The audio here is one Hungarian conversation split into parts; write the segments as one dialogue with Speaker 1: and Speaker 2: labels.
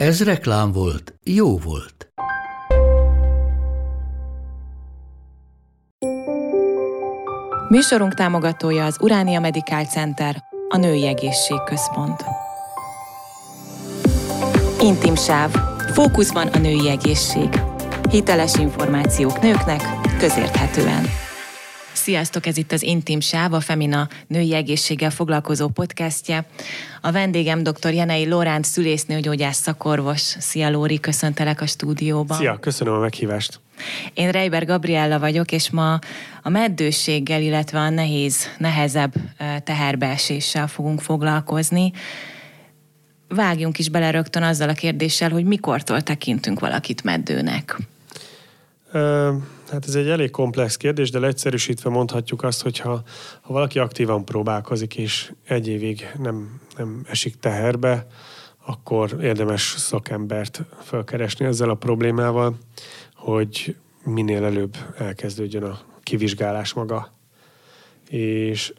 Speaker 1: Ez reklám volt, jó volt.
Speaker 2: Műsorunk támogatója az Uránia Medical Center, a Női Egészségközpont. Intim sáv. Fókuszban a női egészség. Hiteles információk nőknek, közérthetően. Sziasztok, ez itt az Intim Sáv, a Femina női egészséggel foglalkozó podcastje. A vendégem dr. Jenei Lóránt, szülésznőgyógyász szakorvos. Szia Lóri, köszöntelek a stúdióban.
Speaker 3: Szia, köszönöm a meghívást.
Speaker 2: Én Reiber Gabriella vagyok, és ma a meddőséggel, illetve a nehéz, nehezebb teherbeeséssel fogunk foglalkozni. Vágjunk is bele rögtön azzal a kérdéssel, hogy mikortól tekintünk valakit meddőnek.
Speaker 3: Hát ez egy elég komplex kérdés, de leegyszerűsítve mondhatjuk azt, hogy ha, ha valaki aktívan próbálkozik, és egy évig nem, nem esik teherbe, akkor érdemes szakembert felkeresni ezzel a problémával, hogy minél előbb elkezdődjön a kivizsgálás maga. És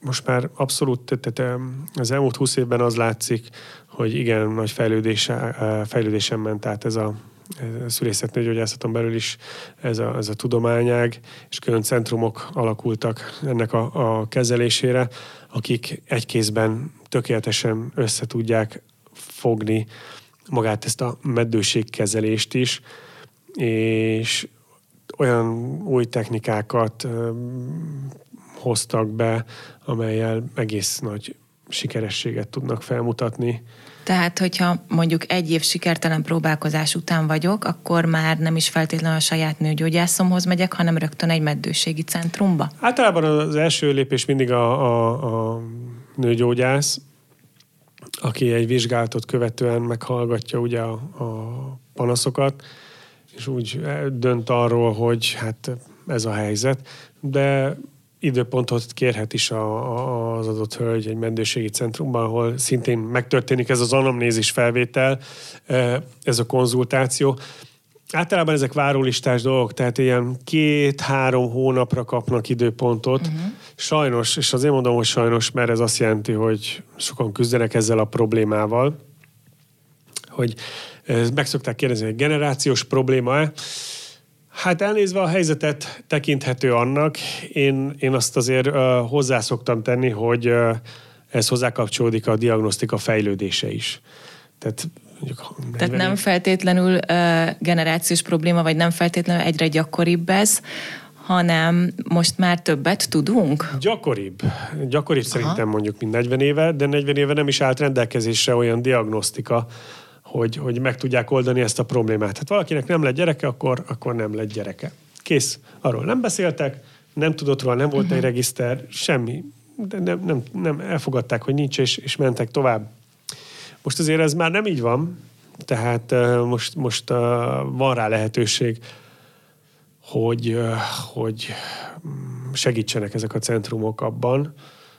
Speaker 3: most már abszolút, tehát az elmúlt húsz évben az látszik, hogy igen, nagy fejlődése, fejlődésen ment át ez a szülészetnőgyógyászaton belül is ez a, ez a tudományág, és külön centrumok alakultak ennek a, a kezelésére, akik egy kézben tökéletesen össze tudják fogni magát ezt a meddőségkezelést is, és olyan új technikákat hoztak be, amelyel egész nagy sikerességet tudnak felmutatni
Speaker 2: tehát, hogyha mondjuk egy év sikertelen próbálkozás után vagyok, akkor már nem is feltétlenül a saját nőgyógyászomhoz megyek, hanem rögtön egy meddőségi centrumba?
Speaker 3: Általában az első lépés mindig a, a, a nőgyógyász, aki egy vizsgálatot követően meghallgatja ugye a, a panaszokat, és úgy dönt arról, hogy hát ez a helyzet, de időpontot kérhet is a, a, az adott hölgy egy mendőségi centrumban, ahol szintén megtörténik ez az anamnézis felvétel, ez a konzultáció. Általában ezek várólistás dolgok, tehát ilyen két-három hónapra kapnak időpontot. Uh-huh. Sajnos, és azért mondom, hogy sajnos, mert ez azt jelenti, hogy sokan küzdenek ezzel a problémával, hogy meg szokták kérdezni, hogy generációs probléma-e. Hát elnézve a helyzetet tekinthető annak, én, én azt azért uh, hozzá szoktam tenni, hogy uh, ez hozzákapcsolódik a diagnosztika fejlődése is.
Speaker 2: Tehát mondjuk, Tehát nem feltétlenül uh, generációs probléma, vagy nem feltétlenül egyre gyakoribb ez, hanem most már többet tudunk?
Speaker 3: Gyakoribb. Gyakoribb Aha. szerintem mondjuk, mint 40 éve, de 40 éve nem is állt rendelkezésre olyan diagnosztika, hogy, hogy meg tudják oldani ezt a problémát. Hát valakinek nem lett gyereke, akkor, akkor nem lett gyereke. Kész. Arról nem beszéltek, nem tudott róla, nem volt uh-huh. egy regiszter, semmi. De nem, nem, nem elfogadták, hogy nincs, és, és mentek tovább. Most azért ez már nem így van, tehát uh, most, most uh, van rá lehetőség, hogy, uh, hogy segítsenek ezek a centrumok abban,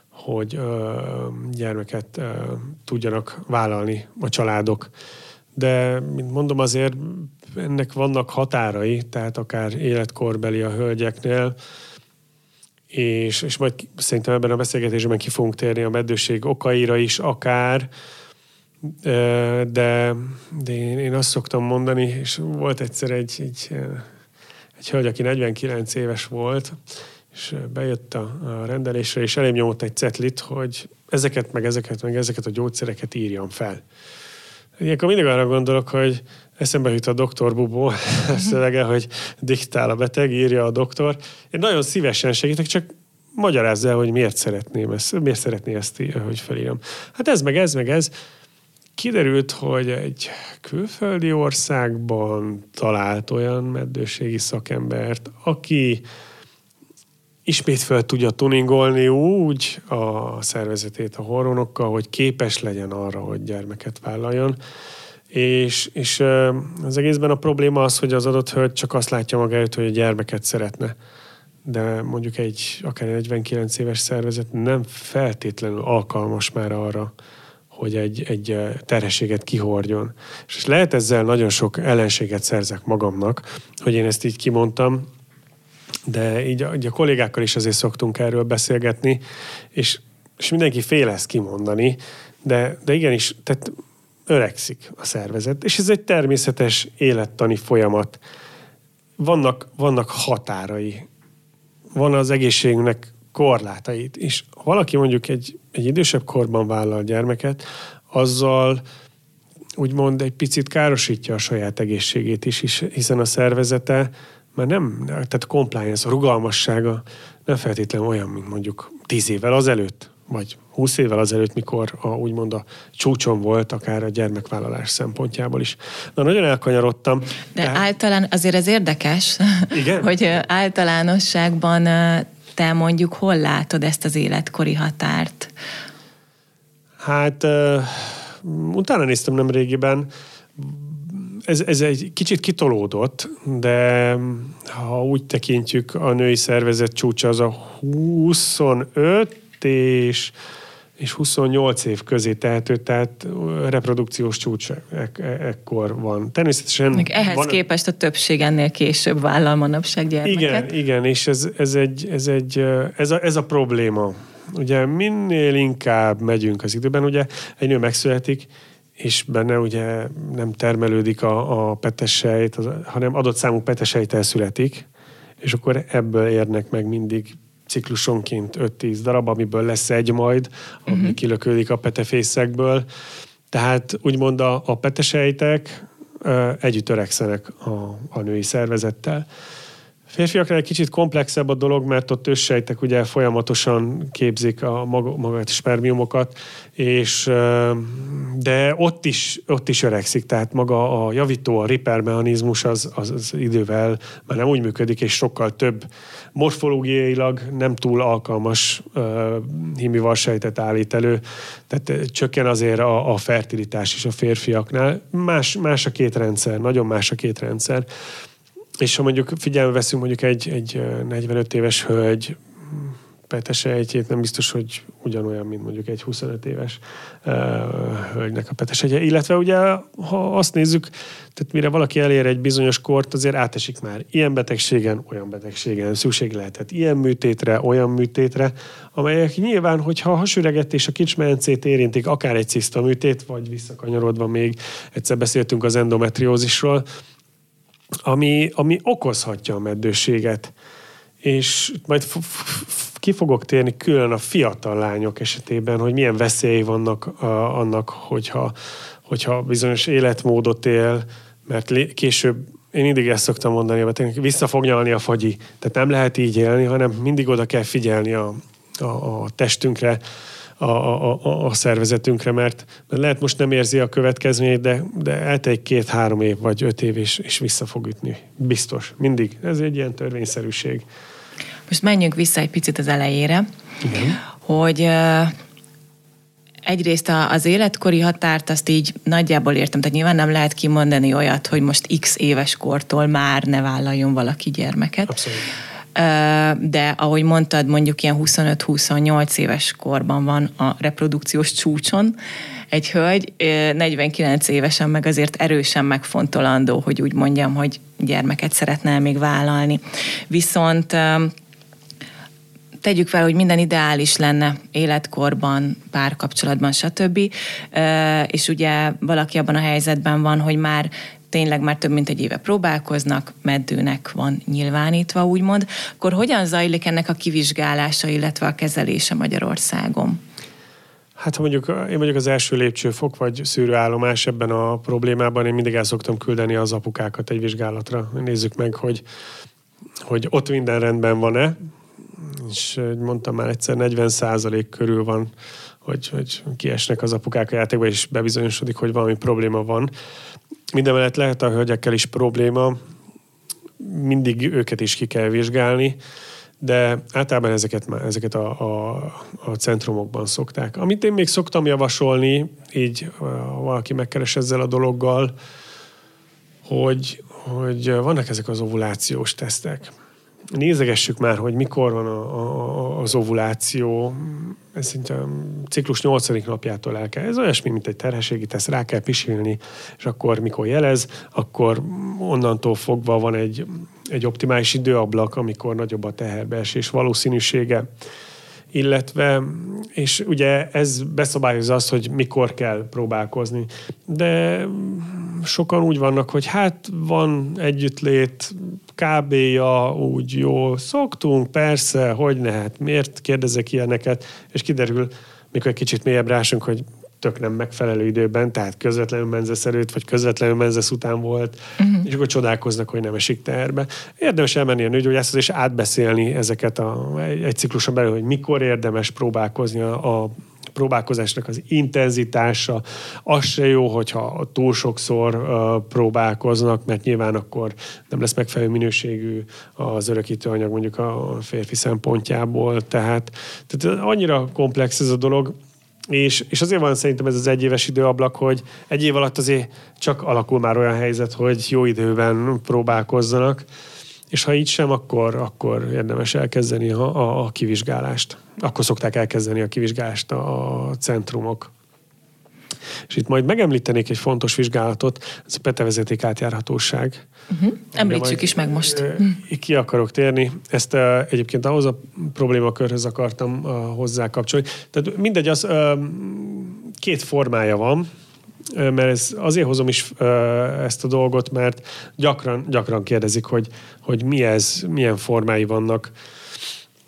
Speaker 3: hogy gyermeket tudjanak vállalni a családok de, mint mondom, azért ennek vannak határai, tehát akár életkorbeli a hölgyeknél, és, és majd szerintem ebben a beszélgetésben ki fogunk térni a meddőség okaira is akár, de, de én, én azt szoktam mondani, és volt egyszer egy, egy, egy hölgy, aki 49 éves volt, és bejött a, a rendelésre, és elém nyomott egy cetlit, hogy ezeket, meg ezeket, meg ezeket a gyógyszereket írjam fel. Ilyenkor mindig arra gondolok, hogy eszembe jut a doktor Bubó szövege, hogy diktál a beteg, írja a doktor. Én nagyon szívesen segítek, csak magyarázza el, hogy miért szeretném ezt, miért szeretné ezt, hogy felírom. Hát ez meg ez, meg ez. Kiderült, hogy egy külföldi országban talált olyan meddőségi szakembert, aki ismét fel tudja tuningolni úgy a szervezetét a hormonokkal, hogy képes legyen arra, hogy gyermeket vállaljon. És, és az egészben a probléma az, hogy az adott hölgy csak azt látja előtt, hogy a gyermeket szeretne. De mondjuk egy akár 49 éves szervezet nem feltétlenül alkalmas már arra, hogy egy, egy terhességet kihordjon. És lehet ezzel nagyon sok ellenséget szerzek magamnak, hogy én ezt így kimondtam, de így a, így a kollégákkal is azért szoktunk erről beszélgetni, és, és mindenki fél ezt kimondani, de, de igenis, tehát öregszik a szervezet, és ez egy természetes élettani folyamat. Vannak, vannak határai. Van az egészségünknek korlátait. És ha valaki mondjuk egy, egy idősebb korban vállal gyermeket, azzal úgymond egy picit károsítja a saját egészségét is, hiszen a szervezete már nem, tehát compliance, a rugalmassága nem feltétlenül olyan, mint mondjuk tíz évvel azelőtt, vagy húsz évvel azelőtt, mikor a, úgymond a csúcson volt, akár a gyermekvállalás szempontjából is. Na, nagyon elkanyarodtam.
Speaker 2: De tehát... általán azért ez érdekes, Igen? hogy általánosságban te mondjuk hol látod ezt az életkori határt?
Speaker 3: Hát uh, utána néztem nem régiben, ez, ez egy kicsit kitolódott, de ha úgy tekintjük, a női szervezet csúcsa az a 25 és és 28 év közé tehető, tehát reprodukciós csúcs e- e- ekkor van. Természetesen...
Speaker 2: Még ehhez van... képest a többség ennél később vállal manapság gyermeket.
Speaker 3: Igen, igen, és ez, ez, egy, ez, egy, ez, a, ez a probléma. Ugye minél inkább megyünk az időben, ugye egy nő megszületik, és benne ugye nem termelődik a, a petesejt, az, hanem adott számú petesejt születik, és akkor ebből érnek meg mindig ciklusonként 5-10 darab, amiből lesz egy majd, ami uh-huh. kilökődik a petefészekből. Tehát úgymond a, a petesejtek együtt öregszenek a, a női szervezettel. Férfiakra egy kicsit komplexebb a dolog, mert ott őssejtek ugye folyamatosan képzik a maga, magát spermiumokat, és de ott is, ott is öregszik, tehát maga a javító, a repair mechanizmus az, az, az idővel már nem úgy működik, és sokkal több morfológiailag nem túl alkalmas uh, sejtet állít elő, tehát csökken azért a, a fertilitás is a férfiaknál. Más, más a két rendszer, nagyon más a két rendszer. És ha mondjuk figyelme veszünk mondjuk egy, egy 45 éves hölgy petesejtjét, nem biztos, hogy ugyanolyan, mint mondjuk egy 25 éves uh, hölgynek a petesejtje. Illetve ugye, ha azt nézzük, tehát mire valaki elér egy bizonyos kort, azért átesik már ilyen betegségen, olyan betegségen, szükség lehetett ilyen műtétre, olyan műtétre, amelyek nyilván, hogyha a hasüregetés a kicsmencét érintik, akár egy ciszta műtét, vagy visszakanyarodva még, egyszer beszéltünk az endometriózisról, ami, ami okozhatja a meddőséget. És majd ki fogok térni külön a fiatal lányok esetében, hogy milyen veszélyei vannak a, annak, hogyha, hogyha bizonyos életmódot él, mert később én mindig ezt szoktam mondani, hogy vissza fog nyalni a fagyi. Tehát nem lehet így élni, hanem mindig oda kell figyelni a, a, a testünkre, a, a, a, szervezetünkre, mert, mert lehet most nem érzi a következményét, de, de eltegy két-három év vagy öt év, és, és vissza fog ütni. Biztos. Mindig. Ez egy ilyen törvényszerűség.
Speaker 2: Most menjünk vissza egy picit az elejére, Igen. hogy egyrészt az életkori határt azt így nagyjából értem, tehát nyilván nem lehet kimondani olyat, hogy most x éves kortól már ne vállaljon valaki gyermeket.
Speaker 3: Abszolút
Speaker 2: de ahogy mondtad, mondjuk ilyen 25-28 éves korban van a reprodukciós csúcson egy hölgy, 49 évesen meg azért erősen megfontolandó, hogy úgy mondjam, hogy gyermeket szeretne még vállalni. Viszont tegyük fel, hogy minden ideális lenne életkorban, párkapcsolatban, stb. És ugye valaki abban a helyzetben van, hogy már tényleg már több mint egy éve próbálkoznak, meddőnek van nyilvánítva, úgymond, akkor hogyan zajlik ennek a kivizsgálása, illetve a kezelése Magyarországon?
Speaker 3: Hát ha mondjuk én vagyok az első lépcsőfok, vagy szűrőállomás ebben a problémában, én mindig el szoktam küldeni az apukákat egy vizsgálatra. Nézzük meg, hogy, hogy ott minden rendben van-e, és mondtam már egyszer, 40% körül van, hogy, hogy kiesnek az apukák a játékba, és bebizonyosodik, hogy valami probléma van. Mindemellett lehet a hölgyekkel is probléma, mindig őket is ki kell vizsgálni, de általában ezeket, ezeket a, a, a centrumokban szokták. Amit én még szoktam javasolni, így ha valaki megkeres ezzel a dologgal, hogy, hogy vannak ezek az ovulációs tesztek. Nézegessük már, hogy mikor van a, a, az ovuláció, ez szinte ciklus 8. napjától el kell. Ez olyasmi, mint egy terhességi teszt, rá kell pisilni, és akkor mikor jelez, akkor onnantól fogva van egy, egy optimális időablak, amikor nagyobb a teherbeesés valószínűsége illetve, és ugye ez beszabályozza azt, hogy mikor kell próbálkozni. De sokan úgy vannak, hogy hát van együttlét, kb-ja úgy jó, szoktunk, persze, hogy ne, hát miért kérdezek ilyeneket, és kiderül, mikor egy kicsit mélyebb rásunk, hogy tök nem megfelelő időben, tehát közvetlenül menzesz előtt, vagy közvetlenül menzesz után volt, uh-huh. és akkor csodálkoznak, hogy nem esik teherbe. Érdemes elmenni a nőgyógyászhoz, és átbeszélni ezeket a, egy, cikluson belül, hogy mikor érdemes próbálkozni a, a próbálkozásnak az intenzitása. Az se jó, hogyha túl sokszor uh, próbálkoznak, mert nyilván akkor nem lesz megfelelő minőségű az örökítőanyag mondjuk a férfi szempontjából. Tehát, tehát annyira komplex ez a dolog, és, és azért van szerintem ez az egyéves időablak, hogy egy év alatt azért csak alakul már olyan helyzet, hogy jó időben próbálkozzanak, és ha így sem, akkor, akkor érdemes elkezdeni a, a, a kivizsgálást. Akkor szokták elkezdeni a kivizsgálást a centrumok. És itt majd megemlítenék egy fontos vizsgálatot, ez a petevezeték átjárhatóság.
Speaker 2: Uh-huh. Említsük is meg most.
Speaker 3: Ki akarok térni. Ezt uh, egyébként ahhoz a problémakörhöz akartam uh, hozzá kapcsolni. Tehát mindegy, az uh, két formája van, mert ez, azért hozom is ezt a dolgot, mert gyakran, gyakran kérdezik, hogy, hogy mi ez, milyen formái vannak.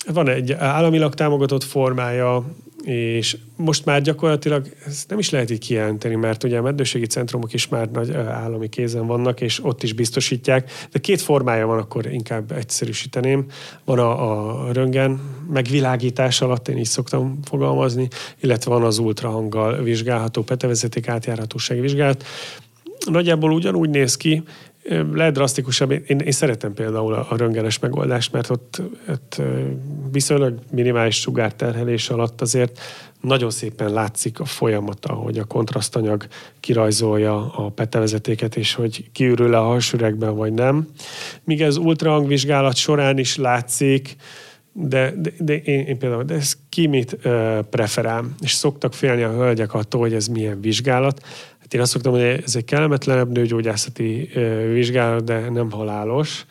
Speaker 3: Van egy államilag támogatott formája, és most már gyakorlatilag ezt nem is lehet így kijelenteni, mert ugye a meddőségi centrumok is már nagy állami kézen vannak, és ott is biztosítják, de két formája van, akkor inkább egyszerűsíteném. Van a, a röngen megvilágítás alatt, én így szoktam fogalmazni, illetve van az ultrahanggal vizsgálható petevezeték átjárhatósági vizsgálat. Nagyjából ugyanúgy néz ki, lehet drasztikusabb. Én, én szeretem például a, a röngenes megoldást, mert ott, ott viszonylag minimális sugárterhelés alatt azért nagyon szépen látszik a folyamata, hogy a kontrasztanyag kirajzolja a petevezetéket, és hogy kiürül a hasüregben, vagy nem. Míg ez ultrahangvizsgálat során is látszik, de, de, de én, én például, de ez ki mit preferál, és szoktak félni a hölgyek attól, hogy ez milyen vizsgálat. Hát én azt szoktam, hogy ez egy kellemetlenebb nőgyógyászati vizsgálat, de nem halálos,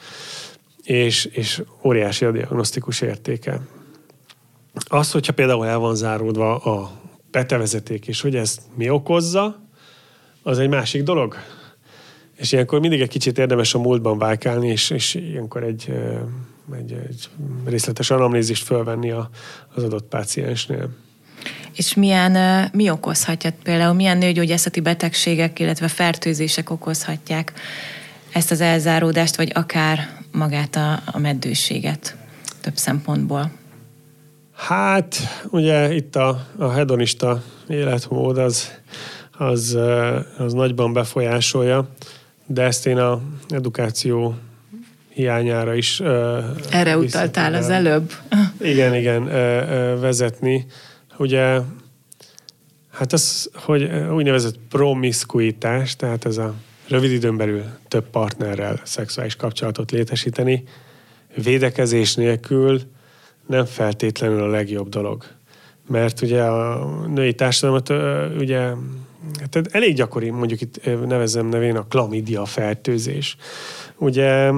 Speaker 3: és, és óriási a diagnosztikus értéke. Az, hogyha például el van záródva a betevezeték, és hogy ezt mi okozza, az egy másik dolog. És ilyenkor mindig egy kicsit érdemes a múltban vájkálni, és, és ilyenkor egy, egy, egy részletes anamnézist fölvenni a, az adott páciensnél.
Speaker 2: És milyen, mi okozhatja például, milyen nőgyógyászati betegségek, illetve fertőzések okozhatják ezt az elzáródást, vagy akár magát a, a meddőséget több szempontból?
Speaker 3: Hát, ugye itt a, a hedonista életmód az, az, az nagyban befolyásolja, de ezt én a edukáció hiányára is...
Speaker 2: Erre utaltál az előbb.
Speaker 3: Igen, igen, vezetni. Ugye, hát az, hogy úgynevezett promiskuitás, tehát ez a rövid időn belül több partnerrel szexuális kapcsolatot létesíteni, védekezés nélkül nem feltétlenül a legjobb dolog. Mert ugye a női társadalmat ugye hát elég gyakori, mondjuk itt nevezem nevén a klamidia fertőzés. Ugye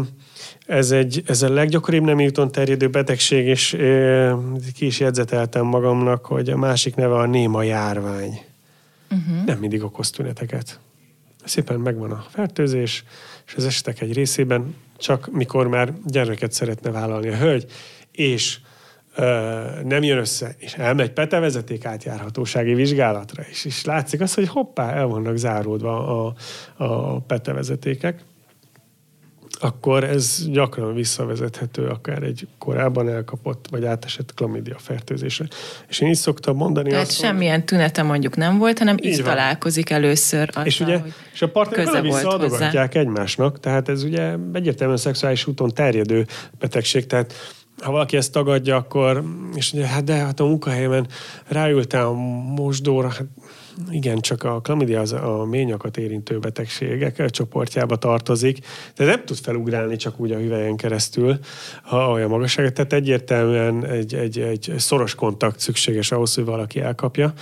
Speaker 3: ez, egy, ez a leggyakoribb nem úton terjedő betegség, és e, ki is jegyzeteltem magamnak, hogy a másik neve a néma járvány. Uh-huh. Nem mindig okoz tüneteket. Szépen megvan a fertőzés, és az esetek egy részében csak mikor már gyermeket szeretne vállalni a hölgy, és nem jön össze, és elmegy petevezeték átjárhatósági vizsgálatra, és, és látszik az, hogy hoppá, el vannak záródva a, a petevezetékek, akkor ez gyakran visszavezethető akár egy korábban elkapott vagy átesett klamidia fertőzésre. És én is szoktam mondani
Speaker 2: Tehát azt, semmilyen hogy... tünete mondjuk nem volt, hanem így, így találkozik először azzal,
Speaker 3: És ugye, és a partnerek visszaadogatják egymásnak, tehát ez ugye egyértelműen szexuális úton terjedő betegség, tehát ha valaki ezt tagadja, akkor, és ugye, hát de hát a munkahelyemen ráültem a mosdóra, hát igen, csak a klamidia az a ményakat érintő betegségek csoportjába tartozik, de nem tud felugrálni csak úgy a hüvelyen keresztül, ha olyan magasság. Tehát egyértelműen egy, egy, egy szoros kontakt szükséges ahhoz, hogy valaki elkapja.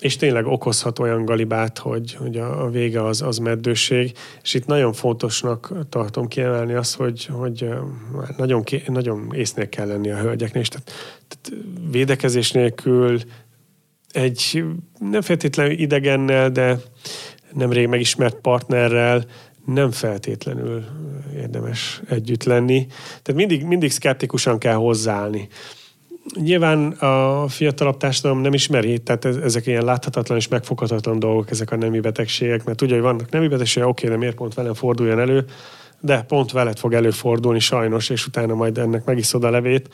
Speaker 3: És tényleg okozhat olyan galibát, hogy, hogy a vége az, az meddőség, és itt nagyon fontosnak tartom kiemelni azt, hogy, hogy nagyon, nagyon észnél kell lenni a hölgyeknél, és tehát, tehát védekezés nélkül egy nem feltétlenül idegennel, de nemrég megismert partnerrel nem feltétlenül érdemes együtt lenni. Tehát mindig, mindig szkeptikusan kell hozzáállni. Nyilván a fiatalabb társadalom nem ismeri, tehát ezek ilyen láthatatlan és megfoghatatlan dolgok, ezek a nemi betegségek, mert tudja, hogy vannak nemi betegségek, oké, de miért pont velem forduljon elő, de pont veled fog előfordulni sajnos, és utána majd ennek megiszod a levét.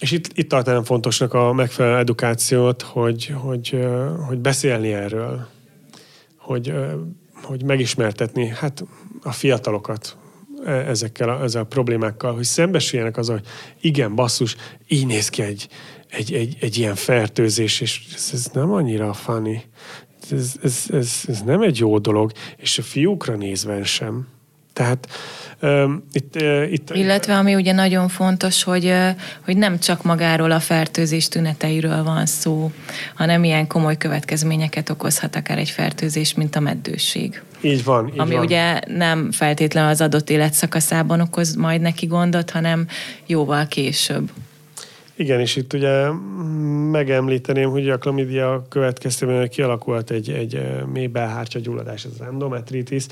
Speaker 3: És itt, itt tartanám fontosnak a megfelelő edukációt, hogy, hogy, hogy beszélni erről, hogy, hogy megismertetni hát a fiatalokat e, ezekkel a, ezzel a problémákkal, hogy szembesüljenek az, hogy igen, basszus, így néz ki egy, egy, egy, egy ilyen fertőzés, és ez, ez nem annyira funny. Ez, ez, ez, ez nem egy jó dolog, és a fiúkra nézve sem. Tehát
Speaker 2: itt, itt, Illetve ami ugye nagyon fontos, hogy, hogy nem csak magáról a fertőzés tüneteiről van szó, hanem ilyen komoly következményeket okozhat akár egy fertőzés, mint a meddőség.
Speaker 3: Így van. Így
Speaker 2: ami
Speaker 3: van.
Speaker 2: ugye nem feltétlenül az adott életszakaszában okoz majd neki gondot, hanem jóval később.
Speaker 3: Igen, és itt ugye megemlíteném, hogy a klamidia következtében kialakulhat egy, egy mély belhártya gyulladás, ez az endometritis,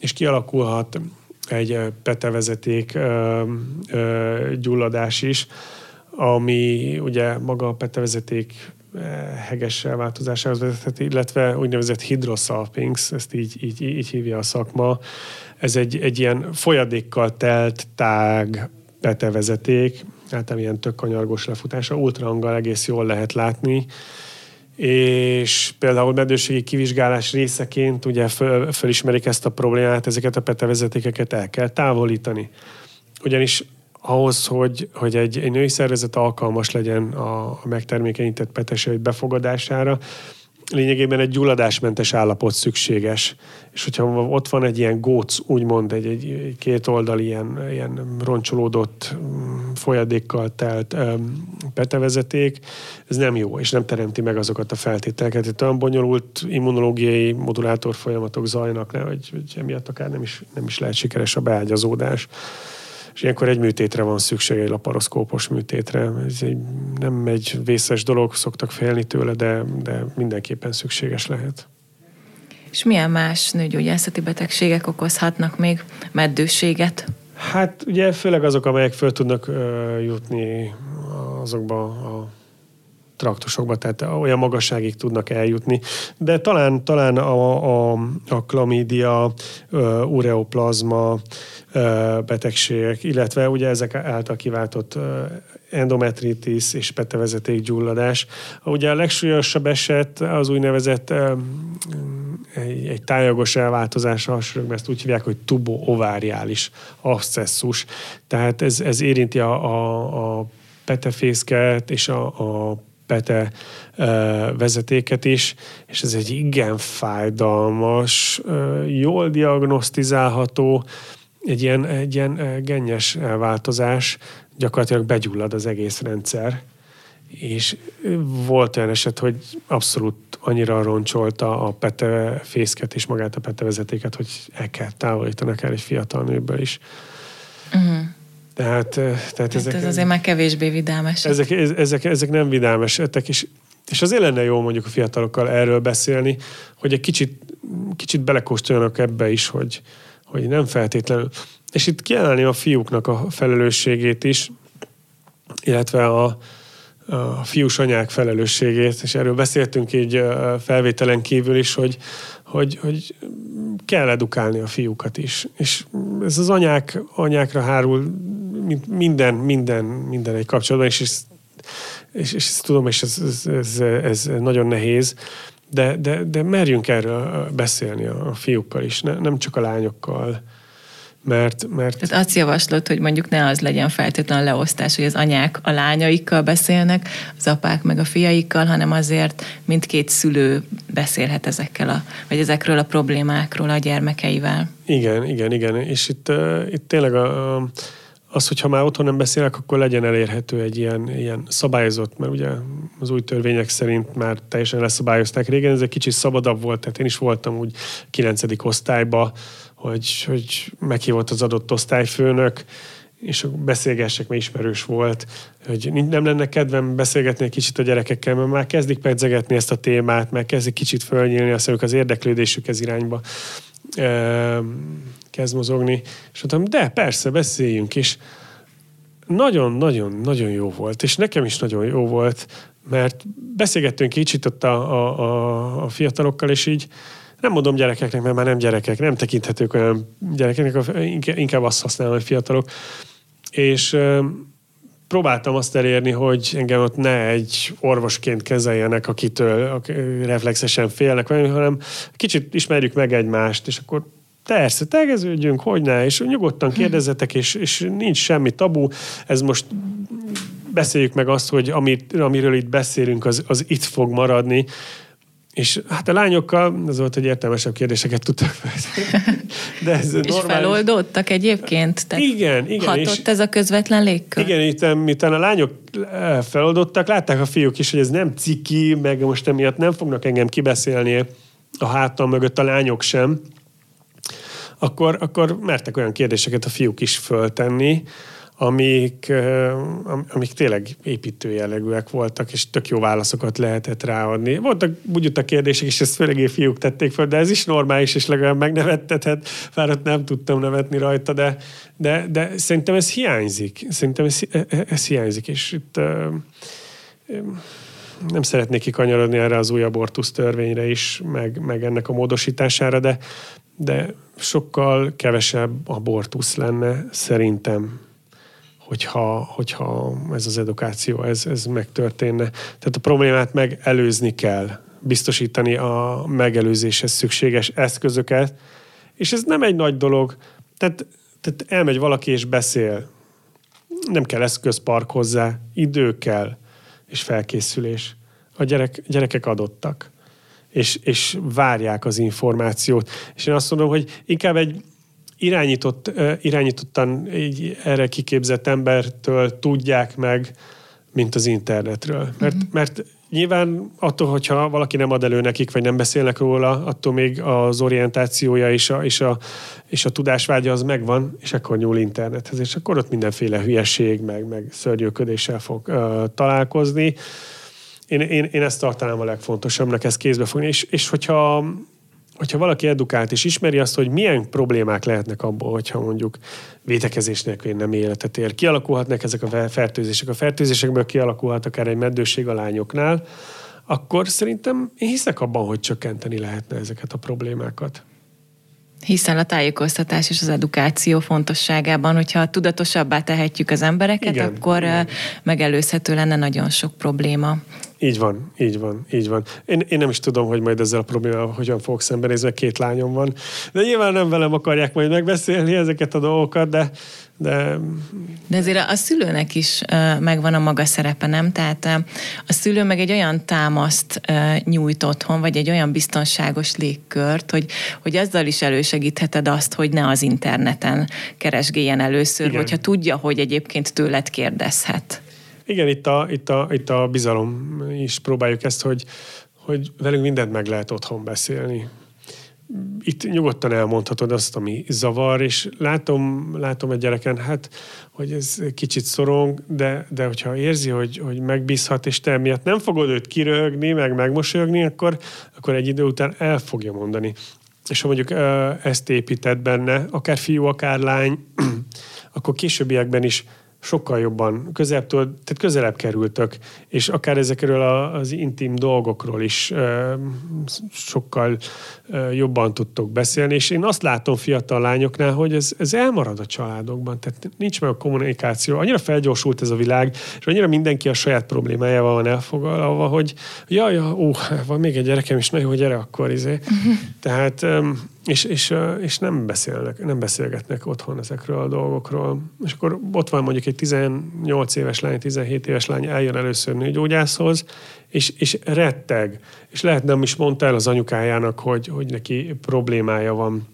Speaker 3: és kialakulhat egy petevezeték gyulladás is, ami ugye maga a petevezeték heges elváltozásához vezethet, illetve úgynevezett hydrosalpings, ezt így, így, így hívja a szakma. Ez egy, egy ilyen folyadékkal telt tág petevezeték, általában ilyen tök kanyargos lefutása, ultrahanggal egész jól lehet látni, és például medőségi kivizsgálás részeként ugye föl, fölismerik ezt a problémát, ezeket a petevezetékeket el kell távolítani. Ugyanis ahhoz, hogy, hogy egy, egy női szervezet alkalmas legyen a, a megtermékenyített petesejt befogadására, lényegében egy gyulladásmentes állapot szükséges. És hogyha ott van egy ilyen góc, úgymond egy, egy, egy két oldal ilyen, ilyen roncsolódott mm, folyadékkal telt um, petevezeték, ez nem jó, és nem teremti meg azokat a feltételeket. Itt olyan bonyolult immunológiai modulátor folyamatok zajnak, hogy, hogy emiatt akár nem is, nem is lehet sikeres a beágyazódás és ilyenkor egy műtétre van szükség, egy laparoszkópos műtétre. Ez egy, nem egy vészes dolog, szoktak félni tőle, de, de mindenképpen szükséges lehet.
Speaker 2: És milyen más nőgyógyászati betegségek okozhatnak még meddőséget?
Speaker 3: Hát ugye főleg azok, amelyek föl tudnak ö, jutni azokba a traktusokba, tehát olyan magasságig tudnak eljutni. De talán, talán a, a, a klamídia, ureoplazma betegségek, illetve ugye ezek által kiváltott endometritis és petevezeték gyulladás. Ugye a legsúlyosabb eset az úgynevezett egy, egy tájagos elváltozás a ezt úgy hívják, hogy tubo-ováriális abszesszus. Tehát ez, ez érinti a, a, a petefészket és a, a pete vezetéket is, és ez egy igen fájdalmas, jól diagnosztizálható, egy ilyen, egy ilyen gennyes változás, gyakorlatilag begyullad az egész rendszer, és volt olyan eset, hogy abszolút annyira roncsolta a pete fészket és magát a pete vezetéket, hogy el kell távolítanak el egy fiatal nőből is. Uh-huh. Tehát, tehát
Speaker 2: hát ezek, ez azért már kevésbé vidámes.
Speaker 3: Ezek, ezek, ezek nem vidám esetek, és, és azért lenne jó mondjuk a fiatalokkal erről beszélni, hogy egy kicsit, kicsit belekóstoljanak ebbe is, hogy, hogy nem feltétlenül. És itt kiemelni a fiúknak a felelősségét is, illetve a, a fiús anyák felelősségét, és erről beszéltünk így felvételen kívül is, hogy, hogy, hogy kell edukálni a fiúkat is. És ez az anyák, anyákra hárul minden, minden, minden egy kapcsolatban, és, és, és, és tudom, és ez, ez, ez, ez nagyon nehéz, de, de, de merjünk erről beszélni a fiúkkal is, ne, nem csak a lányokkal. Mert, mert...
Speaker 2: Tehát azt javaslod, hogy mondjuk ne az legyen feltétlenül leosztás, hogy az anyák a lányaikkal beszélnek, az apák meg a fiaikkal, hanem azért mindkét szülő beszélhet ezekkel a, vagy ezekről a problémákról a gyermekeivel.
Speaker 3: Igen, igen, igen. És itt, uh, itt tényleg a, a az, hogyha már otthon nem beszélek, akkor legyen elérhető egy ilyen, ilyen szabályozott, mert ugye az új törvények szerint már teljesen leszabályozták régen, ez egy kicsit szabadabb volt, tehát én is voltam úgy 9. osztályba, hogy, hogy meghívott az adott osztályfőnök, és beszélgessek, mert ismerős volt, hogy nem lenne kedvem beszélgetni egy kicsit a gyerekekkel, mert már kezdik pedzegetni ezt a témát, már kezdik kicsit fölnyílni, azt mondjuk az érdeklődésük ez irányba kezd mozogni, és mondtam, de persze, beszéljünk, és nagyon-nagyon-nagyon jó volt, és nekem is nagyon jó volt, mert beszélgettünk kicsit ott a, a, a, a fiatalokkal, és így nem mondom gyerekeknek, mert már nem gyerekek, nem tekinthetők olyan gyerekeknek, inkább azt használom, hogy fiatalok. És próbáltam azt elérni, hogy engem ott ne egy orvosként kezeljenek, akitől reflexesen félnek, hanem kicsit ismerjük meg egymást, és akkor Persze, tegeződjünk, hogy ne, és nyugodtan hm. kérdezzetek, és, és nincs semmi tabu. Ez most beszéljük meg azt, hogy amit, amiről itt beszélünk, az, az itt fog maradni. És hát a lányokkal, az volt, hogy értelmesebb kérdéseket tudtak feltenni.
Speaker 2: De ez és normális. feloldódtak egyébként?
Speaker 3: Tehát igen, igen.
Speaker 2: Hatott és ez a közvetlen légkör?
Speaker 3: Igen, itt, miután a lányok eh, feloldottak, látták a fiúk is, hogy ez nem ciki, meg most emiatt nem fognak engem kibeszélni a hátam mögött a lányok sem akkor, akkor mertek olyan kérdéseket a fiúk is föltenni, amik, amik tényleg építő jellegűek voltak, és tök jó válaszokat lehetett ráadni. Voltak úgy a kérdések, és ezt főleg fiúk tették föl, de ez is normális, és legalább megnevettethet, bár ott nem tudtam nevetni rajta, de, de, de szerintem ez hiányzik. Szerintem ez, e, e, ez hiányzik, és itt nem szeretnék kikanyarodni erre az új abortusz törvényre is, meg, meg ennek a módosítására, de, de sokkal kevesebb abortusz lenne szerintem, hogyha, hogyha ez az edukáció, ez, ez megtörténne. Tehát a problémát megelőzni kell, biztosítani a megelőzéshez szükséges eszközöket, és ez nem egy nagy dolog. Tehát, tehát elmegy valaki és beszél. Nem kell eszközpark hozzá, idő kell, és felkészülés. A gyerek, gyerekek adottak és, és várják az információt. És én azt mondom, hogy inkább egy irányított, irányítottan egy erre kiképzett embertől tudják meg, mint az internetről. Mert, uh-huh. mert nyilván attól, hogyha valaki nem ad elő nekik, vagy nem beszélnek róla, attól még az orientációja és a, és a, és a tudásvágya az megvan, és akkor nyúl internethez, és akkor ott mindenféle hülyeség, meg, meg szörnyűködéssel fog uh, találkozni én, én, én ezt tartanám a legfontosabbnak, ezt kézbe fogni. És, és hogyha, hogyha valaki edukált és ismeri azt, hogy milyen problémák lehetnek abból, hogyha mondjuk védekezés nélkül nem életet ér. Kialakulhatnak ezek a fertőzések. A fertőzésekből kialakulhat akár egy meddőség a lányoknál, akkor szerintem én hiszek abban, hogy csökkenteni lehetne ezeket a problémákat.
Speaker 2: Hiszen a tájékoztatás és az edukáció fontosságában, hogyha tudatosabbá tehetjük az embereket, Igen. akkor Igen. megelőzhető lenne nagyon sok probléma.
Speaker 3: Így van, így van, így van. Én, én nem is tudom, hogy majd ezzel a problémával hogyan fogok szembenézni, mert két lányom van. De nyilván nem velem akarják majd megbeszélni ezeket a dolgokat, de... De,
Speaker 2: de azért a szülőnek is megvan a maga szerepe, nem? Tehát a szülő meg egy olyan támaszt nyújt otthon, vagy egy olyan biztonságos légkört, hogy, hogy azzal is elősegítheted azt, hogy ne az interneten keresgéljen először, Igen. hogyha tudja, hogy egyébként tőled kérdezhet.
Speaker 3: Igen, itt a, itt a, itt a bizalom is próbáljuk ezt, hogy, hogy velünk mindent meg lehet otthon beszélni. Itt nyugodtan elmondhatod azt, ami zavar, és látom, látom egy gyereken, hát, hogy ez kicsit szorong, de, de hogyha érzi, hogy, hogy megbízhat, és te miatt nem fogod őt kirögni, meg megmosolyogni, akkor, akkor egy idő után el fogja mondani. És ha mondjuk ezt épített benne, akár fiú, akár lány, akkor későbbiekben is sokkal jobban közelebb, tehát közelebb kerültök, és akár ezekről az intim dolgokról is sokkal jobban tudtok beszélni, és én azt látom fiatal lányoknál, hogy ez, ez elmarad a családokban, tehát nincs meg a kommunikáció. Annyira felgyorsult ez a világ, és annyira mindenki a saját problémájával van elfogalva, hogy jaj, ja, ó, van még egy gyerekem is, nagyon jó, gyere akkor, izé. Tehát és, és, és nem, beszélnek, nem beszélgetnek otthon ezekről a dolgokról. És akkor ott van mondjuk egy 18 éves lány, 17 éves lány eljön először nőgyógyászhoz, és, és retteg. És lehet nem is mondta el az anyukájának, hogy, hogy neki problémája van.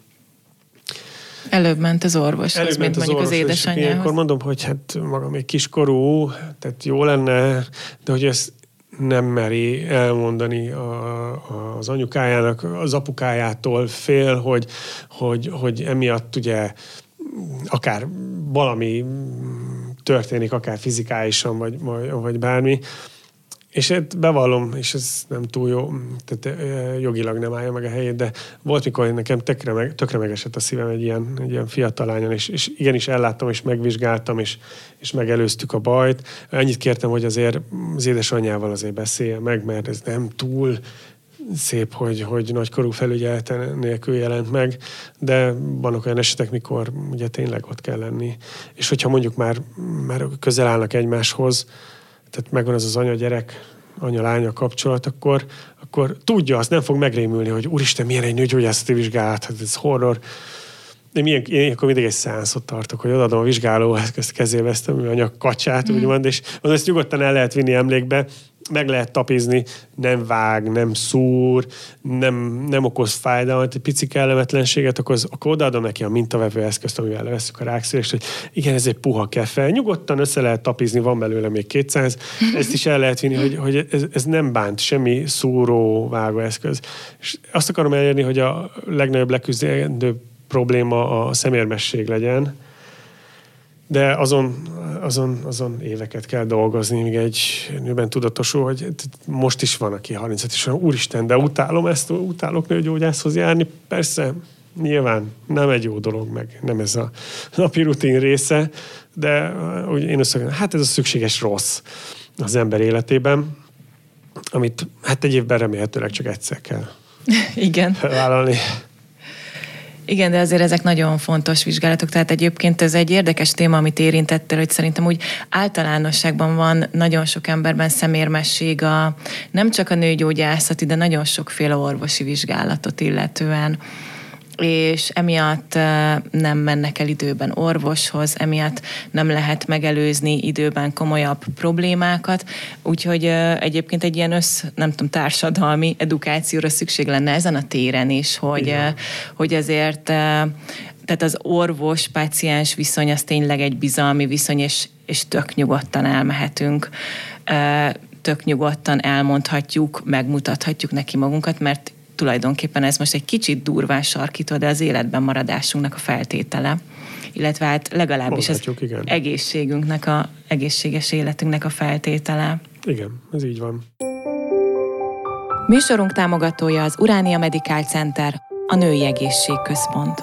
Speaker 2: Előbb ment az orvos, Előbb mint az mondjuk orvos, az édesanyjához.
Speaker 3: Akkor mondom, hogy hát maga még kiskorú, tehát jó lenne, de hogy ezt nem meri elmondani a, az anyukájának, az apukájától fél, hogy, hogy, hogy emiatt ugye akár valami történik, akár fizikálisan, vagy, vagy, vagy bármi, és hát bevallom, és ez nem túl jó, tehát jogilag nem állja meg a helyét, de volt, mikor nekem tökre, meg, tökre megesett a szívem egy ilyen, egy ilyen fiatal lányon, és, és igenis elláttam, és megvizsgáltam, és, és megelőztük a bajt. Ennyit kértem, hogy azért az édesanyjával azért beszélje meg, mert ez nem túl szép, hogy, hogy nagykorú felügyelete nélkül jelent meg, de vannak olyan esetek, mikor ugye tényleg ott kell lenni. És hogyha mondjuk már, már közel állnak egymáshoz, tehát megvan ez az anya-gyerek, anya-lánya kapcsolat, akkor, akkor tudja, azt nem fog megrémülni, hogy úristen, milyen egy nőgyógyászati vizsgálat, hát ez horror. Én, milyen, én akkor mindig egy szánszot tartok, hogy odaadom a vizsgáló ezt kezébe ezt a műanyag kacsát, mm. úgymond, és ezt nyugodtan el lehet vinni emlékbe, meg lehet tapizni, nem vág, nem szúr, nem, nem okoz fájdalmat, egy pici kellemetlenséget okoz, akkor odaadom neki a mintavevő eszközt, amivel leveszünk a rákszélést, hogy igen, ez egy puha kefe, nyugodtan össze lehet tapizni, van belőle még 200, ezt is el lehet vinni, hogy, hogy ez, ez nem bánt, semmi szúró, vágó eszköz. És azt akarom elérni, hogy a legnagyobb leküzdendő probléma a szemérmesség legyen, de azon, azon, azon éveket kell dolgozni, míg egy nőben tudatosul, hogy most is van, aki 30 és úristen, de utálom ezt, utálok nőgyógyászhoz járni. Persze, nyilván nem egy jó dolog, meg nem ez a napi rutin része, de úgy én azt mondom, hát ez a szükséges rossz az ember életében, amit hát egy évben remélhetőleg csak egyszer kell
Speaker 2: Igen.
Speaker 3: vállalni.
Speaker 2: Igen, de azért ezek nagyon fontos vizsgálatok, tehát egyébként ez egy érdekes téma, amit érintettél, hogy szerintem úgy általánosságban van nagyon sok emberben szemérmesség a nem csak a nőgyógyászati, de nagyon sokféle orvosi vizsgálatot illetően és emiatt nem mennek el időben orvoshoz, emiatt nem lehet megelőzni időben komolyabb problémákat, úgyhogy egyébként egy ilyen össz, nem tudom, társadalmi edukációra szükség lenne ezen a téren is, hogy, hogy azért tehát az orvos-páciens viszony az tényleg egy bizalmi viszony, és, és tök nyugodtan elmehetünk. Tök nyugodtan elmondhatjuk, megmutathatjuk neki magunkat, mert tulajdonképpen ez most egy kicsit durván sarkító, de az életben maradásunknak a feltétele illetve hát legalábbis az igen. egészségünknek, a egészséges életünknek a feltétele.
Speaker 3: Igen, ez így van.
Speaker 2: Műsorunk támogatója az Uránia Medical Center, a Női Egészségközpont.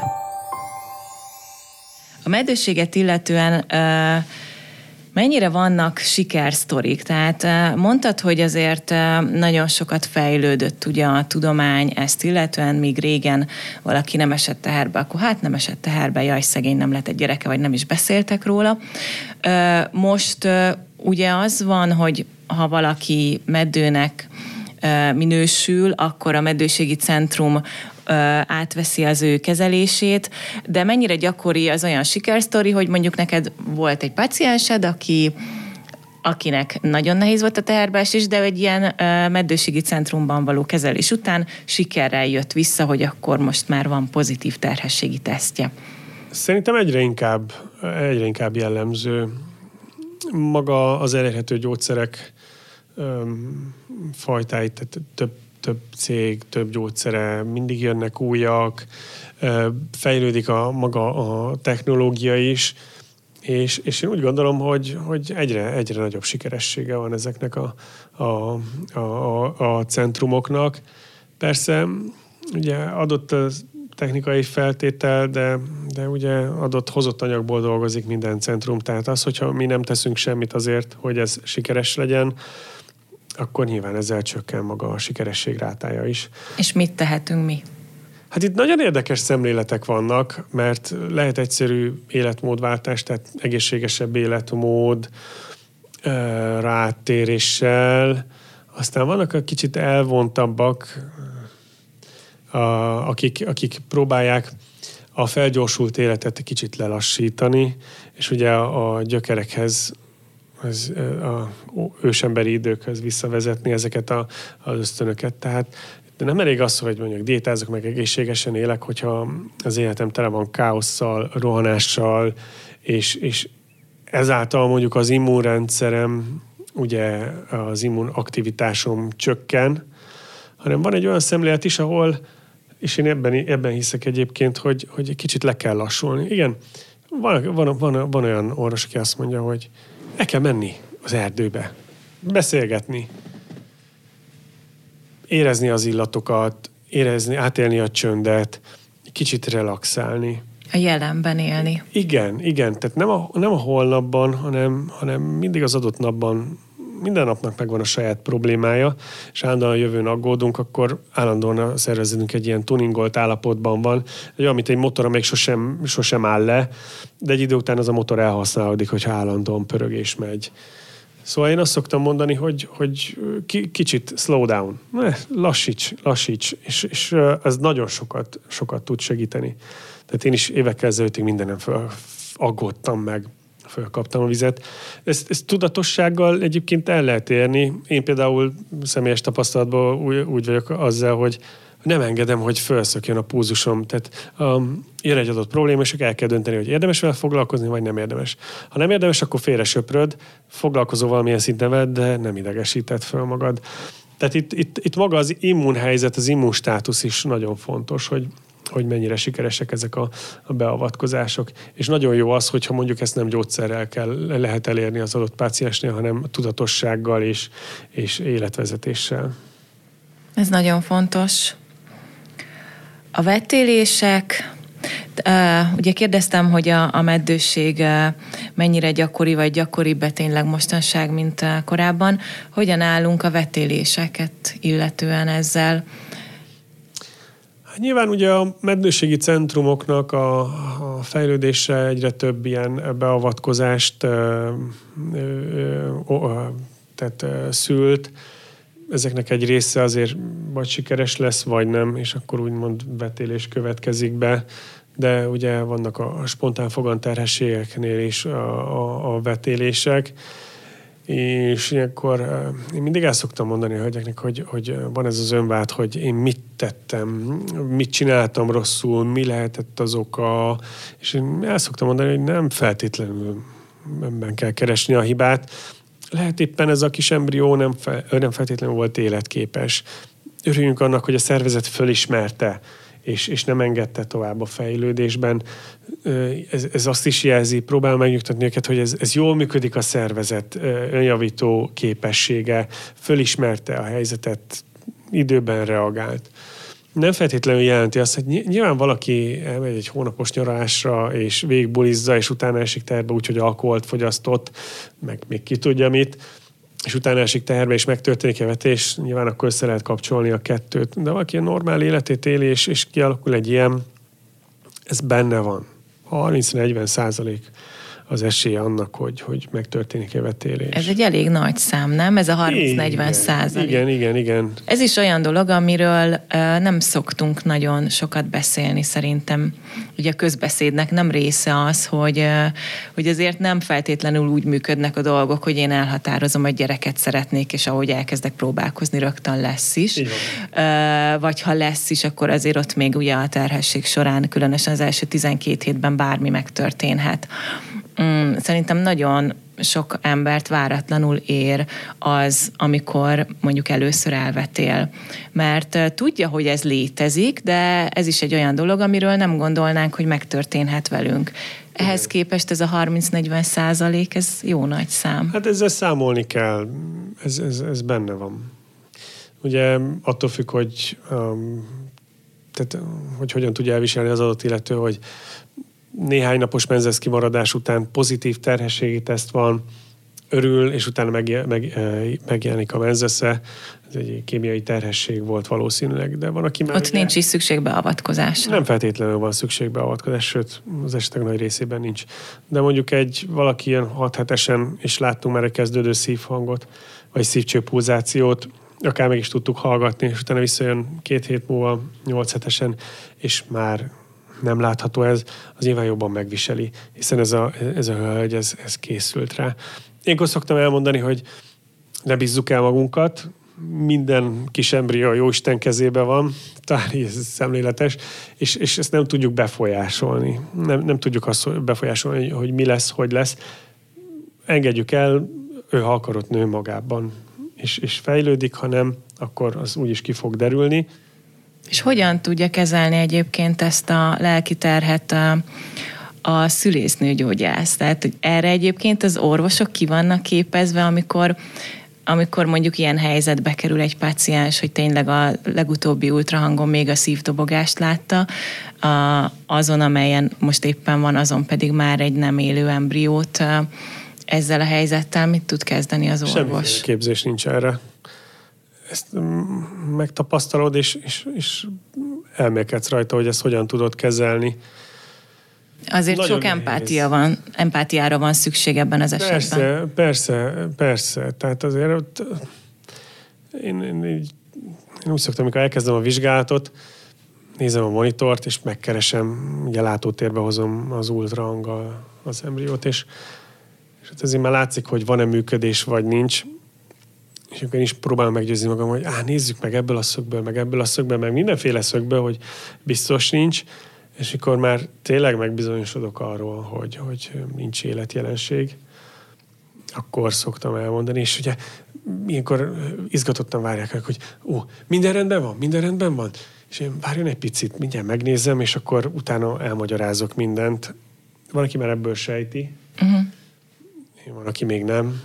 Speaker 2: A meddőséget illetően uh, Mennyire vannak sikersztorik? Tehát eh, mondtad, hogy azért eh, nagyon sokat fejlődött ugye a tudomány ezt illetően, míg régen valaki nem esett teherbe, akkor hát nem esett teherbe, jaj, szegény nem lett egy gyereke, vagy nem is beszéltek róla. Eh, most ugye az van, hogy ha valaki meddőnek minősül, akkor a meddőségi centrum átveszi az ő kezelését, de mennyire gyakori az olyan sikersztori, hogy mondjuk neked volt egy paciensed, aki akinek nagyon nehéz volt a teherbeesés, de egy ilyen meddőségi centrumban való kezelés után sikerrel jött vissza, hogy akkor most már van pozitív terhességi tesztje.
Speaker 3: Szerintem egyre inkább, egyre inkább jellemző maga az elérhető gyógyszerek fajtáit, tehát több több cég, több gyógyszere, mindig jönnek újak, fejlődik a maga a technológia is, és, és én úgy gondolom, hogy, hogy egyre, egyre nagyobb sikeressége van ezeknek a, a, a, a, centrumoknak. Persze, ugye adott a technikai feltétel, de, de ugye adott hozott anyagból dolgozik minden centrum, tehát az, hogyha mi nem teszünk semmit azért, hogy ez sikeres legyen, akkor nyilván ezzel csökken maga a sikeresség rátája is.
Speaker 2: És mit tehetünk mi?
Speaker 3: Hát itt nagyon érdekes szemléletek vannak, mert lehet egyszerű életmódváltás, tehát egészségesebb életmód rátéréssel, aztán vannak a kicsit elvontabbak, a, akik, akik próbálják a felgyorsult életet kicsit lelassítani, és ugye a gyökerekhez az, a ősemberi időkhöz visszavezetni ezeket a, az ösztönöket. Tehát de nem elég az, hogy mondjuk diétázok, meg egészségesen élek, hogyha az életem tele van káosszal, rohanással, és, és ezáltal mondjuk az immunrendszerem, ugye az immunaktivitásom csökken, hanem van egy olyan szemlélet is, ahol, és én ebben, ebben hiszek egyébként, hogy, hogy egy kicsit le kell lassulni. Igen, van, van, van, van olyan orvos, aki azt mondja, hogy el kell menni az erdőbe, beszélgetni, érezni az illatokat, érezni, átélni a csöndet, kicsit relaxálni.
Speaker 2: A jelenben élni.
Speaker 3: Igen, igen. Tehát nem a, nem a holnapban, hanem, hanem mindig az adott napban minden napnak megvan a saját problémája, és állandóan a jövőn aggódunk, akkor állandóan a szervezetünk egy ilyen tuningolt állapotban van, egy amit egy motor, még sosem, sosem áll le, de egy idő után az a motor elhasználódik, hogyha állandóan pörög és megy. Szóval én azt szoktam mondani, hogy, hogy kicsit slow down, lassíts, lassíts, és, és ez nagyon sokat, sokat tud segíteni. Tehát én is évekkel ezelőttig mindenem aggódtam meg, fölkaptam a vizet. Ezt, ezt tudatossággal egyébként el lehet érni. Én például személyes tapasztalatban úgy, úgy vagyok azzal, hogy nem engedem, hogy felszökjön a púzusom. Tehát um, jön egy adott probléma, és el kell dönteni, hogy érdemes vele foglalkozni, vagy nem érdemes. Ha nem érdemes, akkor félre söpröd, foglalkozol valamilyen szinten veled, de nem idegesített föl magad. Tehát itt, itt, itt maga az immunhelyzet, az immunstátusz is nagyon fontos, hogy, hogy mennyire sikeresek ezek a, a beavatkozások. És nagyon jó az, hogyha mondjuk ezt nem gyógyszerrel kell, lehet elérni az adott páciensnél, hanem tudatossággal és, és életvezetéssel.
Speaker 2: Ez nagyon fontos. A vetélések, Ugye kérdeztem, hogy a, a meddőség mennyire gyakori, vagy gyakoribb tényleg mostanság, mint korábban. Hogyan állunk a vetéléseket illetően ezzel?
Speaker 3: Nyilván ugye a meddőségi centrumoknak a, a fejlődése egyre több ilyen beavatkozást ö, ö, ö, tehát ö, szült. Ezeknek egy része azért vagy sikeres lesz, vagy nem, és akkor úgymond vetélés következik be, de ugye vannak a spontán foganterhességeknél is a, a, a vetélések, és ilyenkor én mindig el szoktam mondani a hölgyeknek, hogy, hogy van ez az önvád, hogy én mit tettem, mit csináltam rosszul, mi lehetett az oka, és én el szoktam mondani, hogy nem feltétlenül ebben kell keresni a hibát, lehet éppen ez a kis embrió nem, fe, nem feltétlenül volt életképes. Örüljünk annak, hogy a szervezet fölismerte, és, és nem engedte tovább a fejlődésben. Ez, ez azt is jelzi, próbál megnyugtatni őket, hogy ez, ez jól működik a szervezet önjavító képessége, fölismerte a helyzetet, időben reagált. Nem feltétlenül jelenti azt, hogy nyilván valaki elmegy egy hónapos nyaralásra, és végigbulizza, és utána esik terbe úgy, hogy alkoholt fogyasztott, meg még ki tudja mit, és utána esik teherbe, és megtörténik a vetés, nyilván akkor össze lehet kapcsolni a kettőt. De valaki normál életét éli, és, és kialakul egy ilyen, ez benne van. 30-40 százalék az esélye annak, hogy, hogy megtörténik-e vetélés.
Speaker 2: Ez egy elég nagy szám, nem? Ez a 30-40 százalék.
Speaker 3: Igen, igen, igen.
Speaker 2: Ez is olyan dolog, amiről nem szoktunk nagyon sokat beszélni szerintem. Ugye a közbeszédnek nem része az, hogy, hogy azért nem feltétlenül úgy működnek a dolgok, hogy én elhatározom, hogy gyereket szeretnék, és ahogy elkezdek próbálkozni, rögtön lesz is. Vagy ha lesz is, akkor azért ott még ugye a terhesség során, különösen az első 12 hétben bármi megtörténhet mm, szerintem nagyon sok embert váratlanul ér az, amikor mondjuk először elvetél. Mert tudja, hogy ez létezik, de ez is egy olyan dolog, amiről nem gondolnánk, hogy megtörténhet velünk. Ehhez képest ez a 30-40 százalék, ez jó nagy szám.
Speaker 3: Hát ezzel számolni kell, ez, ez, ez benne van. Ugye attól függ, hogy, um, tehát, hogy hogyan tudja elviselni az adott illető, hogy néhány napos menzesz kimaradás után pozitív terhességi teszt van, örül, és utána meg, meg, megjelenik a menzesze. Ez egy kémiai terhesség volt valószínűleg, de van, aki
Speaker 2: már... Ott ugye, nincs is szükség beavatkozásra.
Speaker 3: Nem feltétlenül van szükség beavatkozás, sőt, az esetek nagy részében nincs. De mondjuk egy valaki ilyen 6 hetesen, és láttunk már egy kezdődő szívhangot, vagy szívcsőpulzációt, akár meg is tudtuk hallgatni, és utána visszajön két hét múlva, nyolc hetesen, és már nem látható ez, az nyilván jobban megviseli, hiszen ez a, ez a hölgy, ez, ez készült rá. Én szoktam elmondani, hogy ne bízzuk el magunkat, minden kis embrió a Jóisten kezébe van, talán ez szemléletes, és, és ezt nem tudjuk befolyásolni. Nem, nem tudjuk azt befolyásolni, hogy mi lesz, hogy lesz. Engedjük el, ő ha akarott nő magában, és, és fejlődik, ha nem, akkor az úgyis ki fog derülni.
Speaker 2: És hogyan tudja kezelni egyébként ezt a lelki terhet a, a szülésznőgyógyász? Tehát, hogy erre egyébként az orvosok ki vannak képezve, amikor amikor mondjuk ilyen helyzetbe kerül egy páciens, hogy tényleg a legutóbbi ultrahangon még a szívdobogást látta, a, azon, amelyen most éppen van, azon pedig már egy nem élő embriót, ezzel a helyzettel mit tud kezdeni az orvos?
Speaker 3: Semmi képzés nincs erre. Ezt megtapasztalod, és, és, és elmélkedsz rajta, hogy ezt hogyan tudod kezelni.
Speaker 2: Azért Nagyon sok nehéz. empátia van, empátiára van szükség ebben az esetben.
Speaker 3: Persze, persze, persze. Tehát azért ott, én, én, én, én úgy szoktam, amikor elkezdem a vizsgálatot, nézem a monitort, és megkeresem, ugye látótérbe hozom az ultrahanggal az embriót, és, és hát ezért már látszik, hogy van-e működés, vagy nincs. És akkor én is próbálom meggyőzni magam, hogy á, nézzük meg ebből a szögből, meg ebből a szögből, meg mindenféle szögből, hogy biztos nincs. És mikor már tényleg megbizonyosodok arról, hogy, hogy nincs életjelenség, akkor szoktam elmondani, és ugye ilyenkor izgatottan várják hogy ó, minden rendben van, minden rendben van, és én várjon egy picit, mindjárt megnézem, és akkor utána elmagyarázok mindent. Van, aki már ebből sejti, uh-huh. van, aki még nem.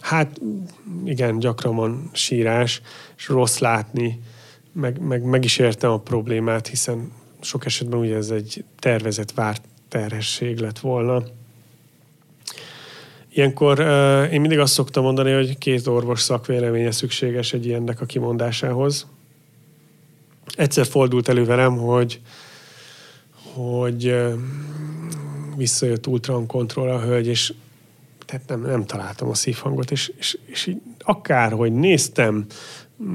Speaker 3: Hát igen, gyakran van sírás, és rossz látni, meg, meg, meg is értem a problémát, hiszen sok esetben ugye ez egy tervezett várt terhesség lett volna. Ilyenkor uh, én mindig azt szoktam mondani, hogy két orvos szakvéleménye szükséges egy ilyennek a kimondásához. Egyszer fordult elő velem, hogy, hogy uh, visszajött ultran kontroll a hölgy, és tehát nem, nem találtam a szívhangot, és, és, és így akárhogy néztem,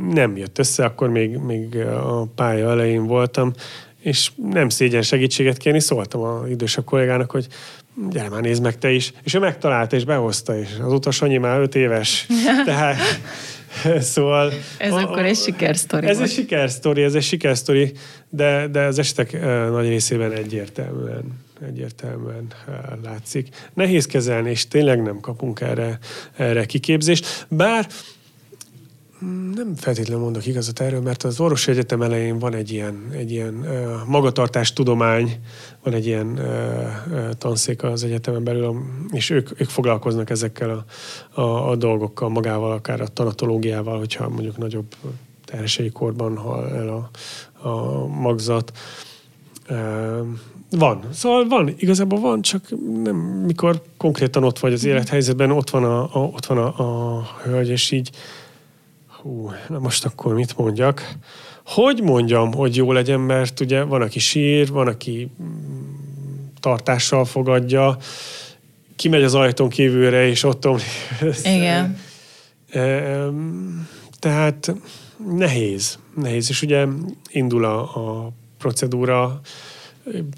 Speaker 3: nem jött össze, akkor még, még a pálya elején voltam, és nem szégyen segítséget kérni, szóltam az idősebb kollégának, hogy gyere már nézd meg te is, és ő megtalálta és behozta, és az utas annyi már öt éves, tehát szóval...
Speaker 2: Ez a, akkor egy sikersztori.
Speaker 3: Ez egy sikersztori, ez egy sikersztori, de, de az esetek nagy részében egyértelműen egyértelműen látszik. Nehéz kezelni, és tényleg nem kapunk erre, erre kiképzést. Bár nem feltétlenül mondok igazat erről, mert az orvosi egyetem elején van egy ilyen, egy ilyen uh, magatartás tudomány, van egy ilyen uh, tanszék az egyetemen belül, és ők, ők foglalkoznak ezekkel a, a, a dolgokkal, magával, akár a tanatológiával, hogyha mondjuk nagyobb terhességi korban hal el a, a magzat. Uh, van. Szóval van, igazából van, csak nem, mikor konkrétan ott vagy az mhm. élethelyzetben, ott van a, a, ott van a, a hölgy, és így hú, na most akkor mit mondjak? Hogy mondjam, hogy jó legyen, mert ugye van, aki sír, van, aki mm, tartással fogadja, kimegy az ajtón kívülre, és ott
Speaker 2: Igen.
Speaker 3: Tehát nehéz, nehéz. És ugye indul a, a procedúra,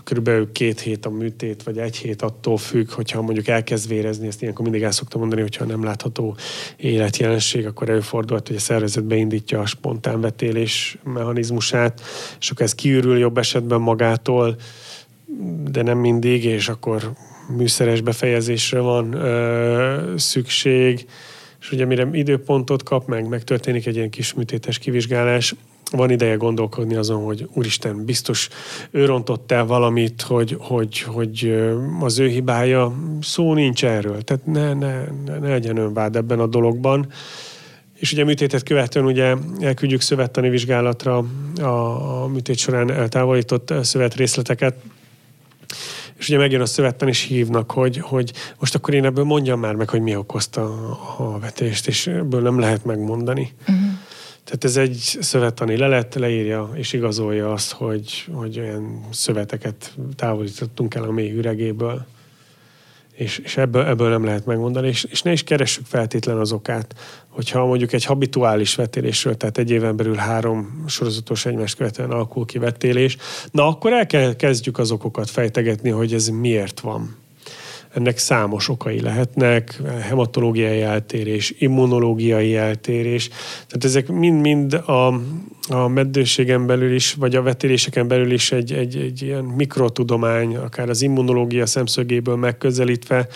Speaker 3: körülbelül két hét a műtét, vagy egy hét attól függ, hogyha mondjuk elkezd vérezni, ezt ilyenkor mindig el szoktam mondani, hogyha nem látható életjelenség, akkor előfordulhat, hogy a szervezet beindítja a spontán vetélés mechanizmusát, és akkor ez kiürül jobb esetben magától, de nem mindig, és akkor műszeres befejezésre van ö, szükség, és ugye mire időpontot kap meg, megtörténik egy ilyen kis műtétes kivizsgálás, van ideje gondolkodni azon, hogy úristen, biztos ő rontott el valamit, hogy, hogy, hogy az ő hibája. Szó nincs erről. Tehát ne, ne, ne, ne legyen önvád ebben a dologban. És ugye műtétet követően ugye elküldjük szövettani vizsgálatra a, a műtét során eltávolított szövet részleteket, és ugye megjön a szövetten, és hívnak, hogy, hogy most akkor én ebből mondjam már meg, hogy mi okozta a vetést, és ebből nem lehet megmondani. Uh-huh. Tehát ez egy szövettani lelet, leírja és igazolja azt, hogy, hogy olyan szöveteket távolítottunk el a mély üregéből. és, és ebből, ebből nem lehet megmondani, és, és ne is keressük feltétlen az okát, hogyha mondjuk egy habituális vetélésről, tehát egy éven belül három sorozatos egymást követően alakul ki vetélés, na akkor el kell kezdjük az okokat fejtegetni, hogy ez miért van. Ennek számos okai lehetnek, hematológiai eltérés, immunológiai eltérés, tehát ezek mind-mind a, a meddőségen belül is, vagy a vetéléseken belül is egy, egy, egy ilyen mikrotudomány, akár az immunológia szemszögéből megközelítve,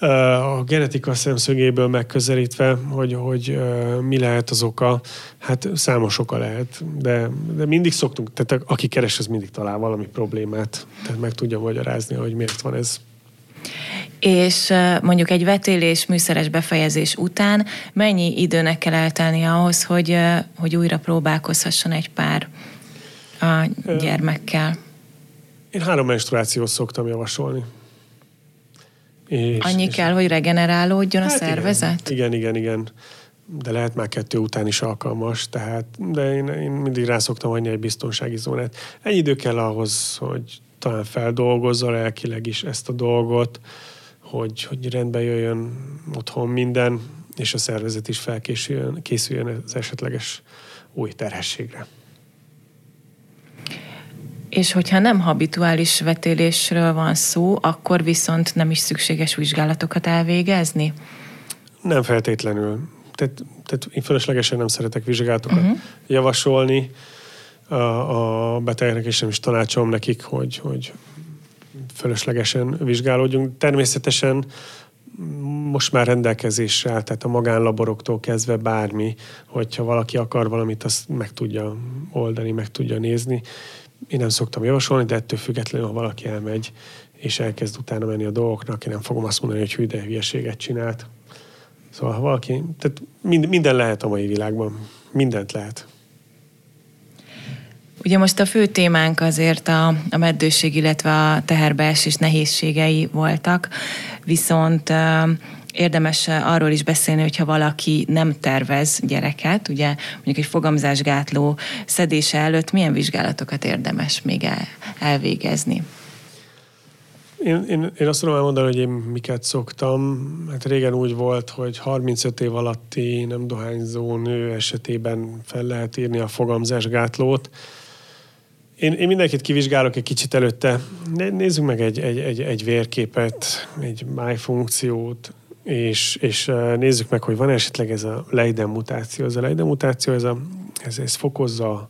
Speaker 3: a genetika szemszögéből megközelítve, hogy, hogy mi lehet az oka, hát számos oka lehet, de, de mindig szoktunk, tehát aki keres, az mindig talál valami problémát, tehát meg tudja magyarázni, hogy miért van ez
Speaker 2: és mondjuk egy vetélés műszeres befejezés után mennyi időnek kell eltelni ahhoz, hogy, hogy újra próbálkozhasson egy pár a gyermekkel?
Speaker 3: Én három menstruációt szoktam javasolni.
Speaker 2: És, Annyi és kell, hogy regenerálódjon hát a szervezet?
Speaker 3: Igen, igen, igen, igen. De lehet már kettő után is alkalmas, tehát, de én, én mindig rá szoktam hagyni egy biztonsági zónát. Ennyi idő kell ahhoz, hogy talán feldolgozza lelkileg is ezt a dolgot, hogy, hogy rendbe jöjjön otthon minden, és a szervezet is felkészüljön készüljön az esetleges új terhességre.
Speaker 2: És hogyha nem habituális vetélésről van szó, akkor viszont nem is szükséges vizsgálatokat elvégezni?
Speaker 3: Nem feltétlenül. Tehát, tehát én fölöslegesen nem szeretek vizsgálatokat uh-huh. javasolni a, betegeknek, és nem is tanácsolom nekik, hogy, hogy fölöslegesen vizsgálódjunk. Természetesen most már rendelkezésre tehát a magánlaboroktól kezdve bármi, hogyha valaki akar valamit, azt meg tudja oldani, meg tudja nézni. Én nem szoktam javasolni, de ettől függetlenül, ha valaki elmegy, és elkezd utána menni a dolgoknak, én nem fogom azt mondani, hogy hű, de hülyeséget csinált. Szóval ha valaki, tehát minden lehet a mai világban. Mindent lehet.
Speaker 2: Ugye most a fő témánk azért a, a meddőség, illetve a teherbeesés nehézségei voltak, viszont érdemes arról is beszélni, hogyha valaki nem tervez gyereket, ugye mondjuk egy fogamzásgátló szedése előtt milyen vizsgálatokat érdemes még el, elvégezni?
Speaker 3: Én, én, én azt tudom elmondani, hogy én miket szoktam. Hát régen úgy volt, hogy 35 év alatti nem dohányzó nő esetében fel lehet írni a fogamzásgátlót. Én, én mindenkit kivizsgálok egy kicsit előtte. Nézzük meg egy, egy, egy, egy vérképet, egy májfunkciót, és, és nézzük meg, hogy van esetleg ez a Leiden mutáció. Ez a Leiden mutáció, ez, a, ez, ez fokozza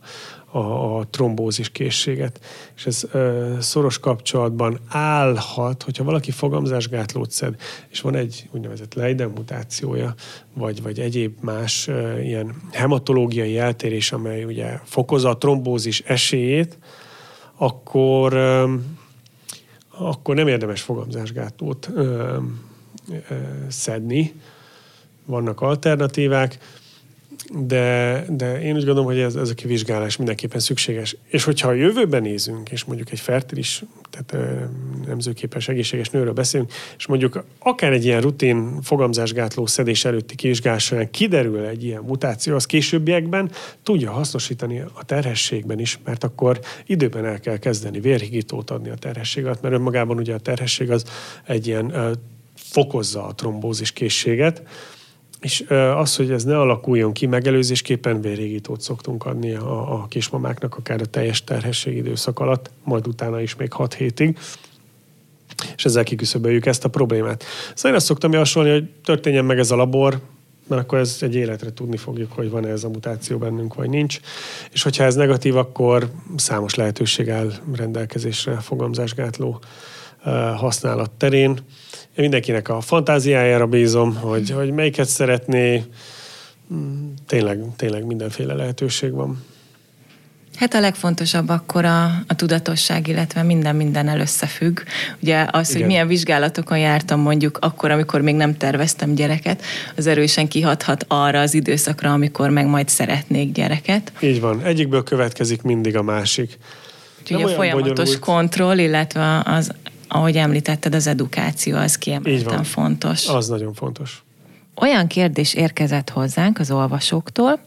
Speaker 3: a, a trombózis készséget, és ez ö, szoros kapcsolatban állhat, hogyha valaki fogamzásgátlót szed, és van egy úgynevezett Leiden mutációja, vagy, vagy egyéb más ö, ilyen hematológiai eltérés, amely ugye fokozza a trombózis esélyét, akkor, ö, akkor nem érdemes fogamzásgátlót ö, ö, szedni. Vannak alternatívák de, de én úgy gondolom, hogy ez, ez a kivizsgálás mindenképpen szükséges. És hogyha a jövőben nézünk, és mondjuk egy fertilis, tehát nemzőképes, egészséges nőről beszélünk, és mondjuk akár egy ilyen rutin fogamzásgátló szedés előtti kivizsgálás kiderül egy ilyen mutáció, az későbbiekben tudja hasznosítani a terhességben is, mert akkor időben el kell kezdeni vérhigítót adni a terhességet, mert önmagában ugye a terhesség az egy ilyen fokozza a trombózis készséget, és az, hogy ez ne alakuljon ki, megelőzésképpen vérrégítót szoktunk adni a, a kismamáknak, akár a teljes terhesség időszak alatt, majd utána is még 6 hétig és ezzel kiküszöböljük ezt a problémát. Szóval én azt szoktam javasolni, hogy történjen meg ez a labor, mert akkor ez egy életre tudni fogjuk, hogy van-e ez a mutáció bennünk, vagy nincs. És hogyha ez negatív, akkor számos lehetőség áll rendelkezésre fogamzásgátló használat terén én mindenkinek a fantáziájára bízom, hogy, hogy melyiket szeretné. Tényleg, tényleg mindenféle lehetőség van.
Speaker 2: Hát a legfontosabb akkor a, a tudatosság, illetve minden mindennel összefügg. Ugye az, Igen. hogy milyen vizsgálatokon jártam mondjuk akkor, amikor még nem terveztem gyereket, az erősen kihathat arra az időszakra, amikor meg majd szeretnék gyereket.
Speaker 3: Így van. Egyikből következik mindig a másik.
Speaker 2: Úgyhogy a folyamatos bonyolult. kontroll, illetve az ahogy említetted, az edukáció az kiemelten fontos.
Speaker 3: Az nagyon fontos.
Speaker 2: Olyan kérdés érkezett hozzánk az olvasóktól,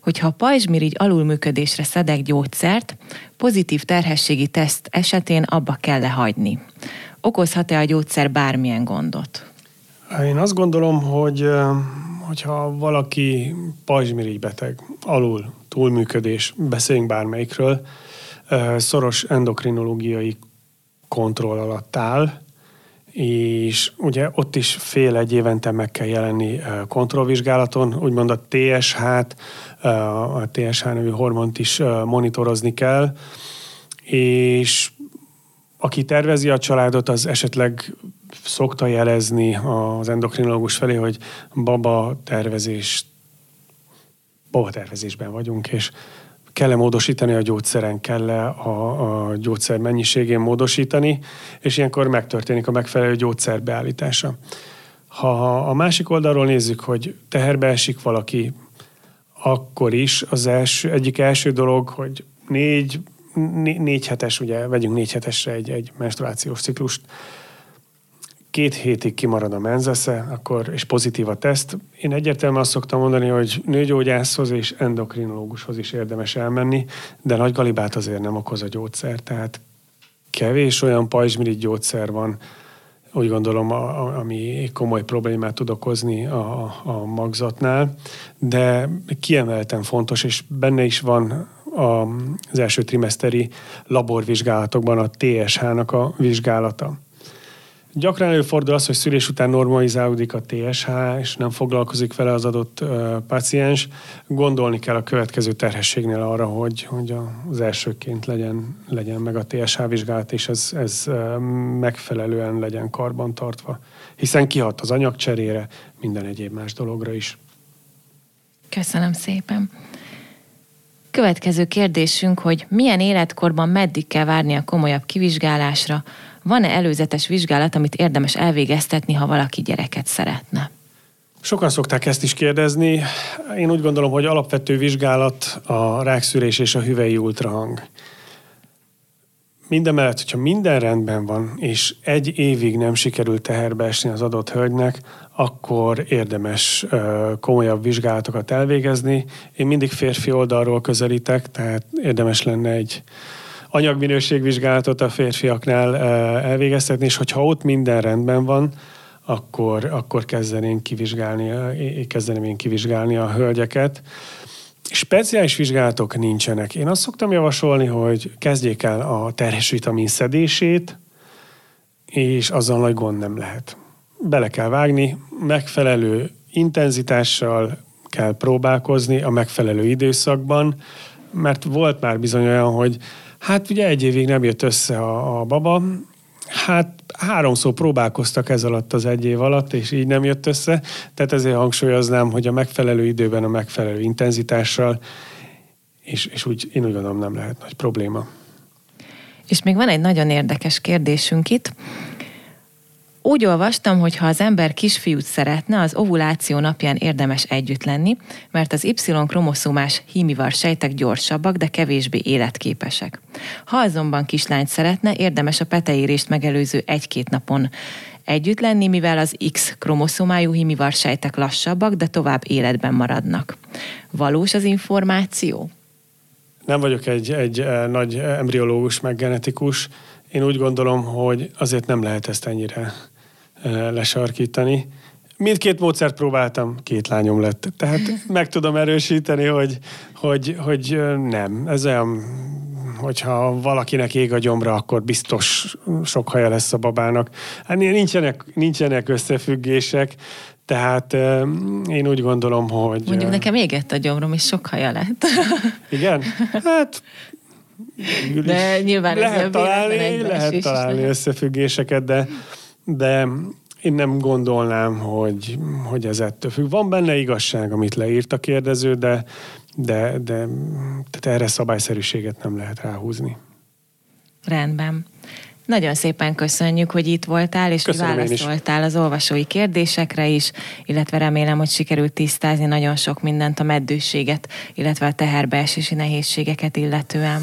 Speaker 2: hogy ha a pajzsmirigy alulműködésre szedek gyógyszert, pozitív terhességi teszt esetén abba kell lehagyni. Okozhat-e a gyógyszer bármilyen gondot?
Speaker 3: Én azt gondolom, hogy hogyha valaki pajzsmirigy beteg, alul, túlműködés, beszéljünk bármelyikről, szoros endokrinológiai kontroll alatt áll, és ugye ott is fél egy évente meg kell jelenni kontrollvizsgálaton, úgymond a TSH-t, a TSH nevű hormont is monitorozni kell, és aki tervezi a családot, az esetleg szokta jelezni az endokrinológus felé, hogy baba tervezés, baba tervezésben vagyunk, és kell-e módosítani a gyógyszeren, kell-e a, a gyógyszer mennyiségén módosítani, és ilyenkor megtörténik a megfelelő gyógyszer beállítása. Ha a másik oldalról nézzük, hogy teherbe esik valaki, akkor is az első, egyik első dolog, hogy négy, négy hetes, ugye vegyünk négy hetesre egy, egy menstruációs ciklust, két hétig kimarad a menzesze, akkor, és pozitív a teszt. Én egyértelműen azt szoktam mondani, hogy nőgyógyászhoz és endokrinológushoz is érdemes elmenni, de nagy galibát azért nem okoz a gyógyszer, tehát kevés olyan pajzsmirigy gyógyszer van, úgy gondolom, a, ami komoly problémát tud okozni a, a magzatnál, de kiemelten fontos, és benne is van az első trimeszteri laborvizsgálatokban a TSH-nak a vizsgálata. Gyakran előfordul az, hogy szülés után normalizálódik a TSH, és nem foglalkozik vele az adott uh, paciens. Gondolni kell a következő terhességnél arra, hogy, hogy az elsőként legyen, legyen meg a TSH vizsgálat, és ez, ez uh, megfelelően legyen karbantartva. Hiszen kihat az anyagcserére, minden egyéb más dologra is.
Speaker 2: Köszönöm szépen. Következő kérdésünk, hogy milyen életkorban meddig kell várni a komolyabb kivizsgálásra, van-e előzetes vizsgálat, amit érdemes elvégeztetni, ha valaki gyereket szeretne?
Speaker 3: Sokan szokták ezt is kérdezni. Én úgy gondolom, hogy alapvető vizsgálat a rákszűrés és a hüvei ultrahang. Mindemellett, hogyha minden rendben van, és egy évig nem sikerült teherbe esni az adott hölgynek, akkor érdemes komolyabb vizsgálatokat elvégezni. Én mindig férfi oldalról közelítek, tehát érdemes lenne egy anyagminőségvizsgálatot a férfiaknál elvégeztetni, és hogyha ott minden rendben van, akkor, akkor kezdeném kivizsgálni, kezdeném én kivizsgálni a hölgyeket. Speciális vizsgálatok nincsenek. Én azt szoktam javasolni, hogy kezdjék el a terhes vitamin szedését, és azzal nagy gond nem lehet. Bele kell vágni, megfelelő intenzitással kell próbálkozni a megfelelő időszakban, mert volt már bizony olyan, hogy Hát ugye egy évig nem jött össze a, a baba, Hát háromszor próbálkoztak ez alatt az egy év alatt, és így nem jött össze. Tehát ezért hangsúlyoznám, hogy a megfelelő időben, a megfelelő intenzitással, és, és úgy, én úgy gondolom nem lehet nagy probléma.
Speaker 2: És még van egy nagyon érdekes kérdésünk itt. Úgy olvastam, hogy ha az ember kisfiút szeretne, az ovuláció napján érdemes együtt lenni, mert az Y-kromoszómás hímivar sejtek gyorsabbak, de kevésbé életképesek. Ha azonban kislányt szeretne, érdemes a peteérést megelőző egy-két napon együtt lenni, mivel az X-kromoszómájú hímivar sejtek lassabbak, de tovább életben maradnak. Valós az információ?
Speaker 3: Nem vagyok egy, egy eh, nagy embriológus, meg genetikus. Én úgy gondolom, hogy azért nem lehet ezt ennyire lesarkítani. Mindkét módszert próbáltam, két lányom lett. Tehát meg tudom erősíteni, hogy, hogy, hogy nem. Ez olyan, hogyha valakinek ég a gyomra, akkor biztos sok haja lesz a babának. Hát nincsenek, nincsenek összefüggések, tehát én úgy gondolom, hogy...
Speaker 2: Mondjuk nekem égett a gyomrom, és sok haja lett.
Speaker 3: Igen? Hát
Speaker 2: de nyilván
Speaker 3: lehet találni, lehet találni összefüggéseket, de de én nem gondolnám, hogy, hogy ez ettől függ. Van benne igazság, amit leírt a kérdező, de, de, de tehát erre szabályszerűséget nem lehet ráhúzni.
Speaker 2: Rendben. Nagyon szépen köszönjük, hogy itt voltál, és Köszönöm hogy válaszoltál az olvasói kérdésekre is, illetve remélem, hogy sikerült tisztázni nagyon sok mindent a meddőséget, illetve a teherbeesési nehézségeket illetően.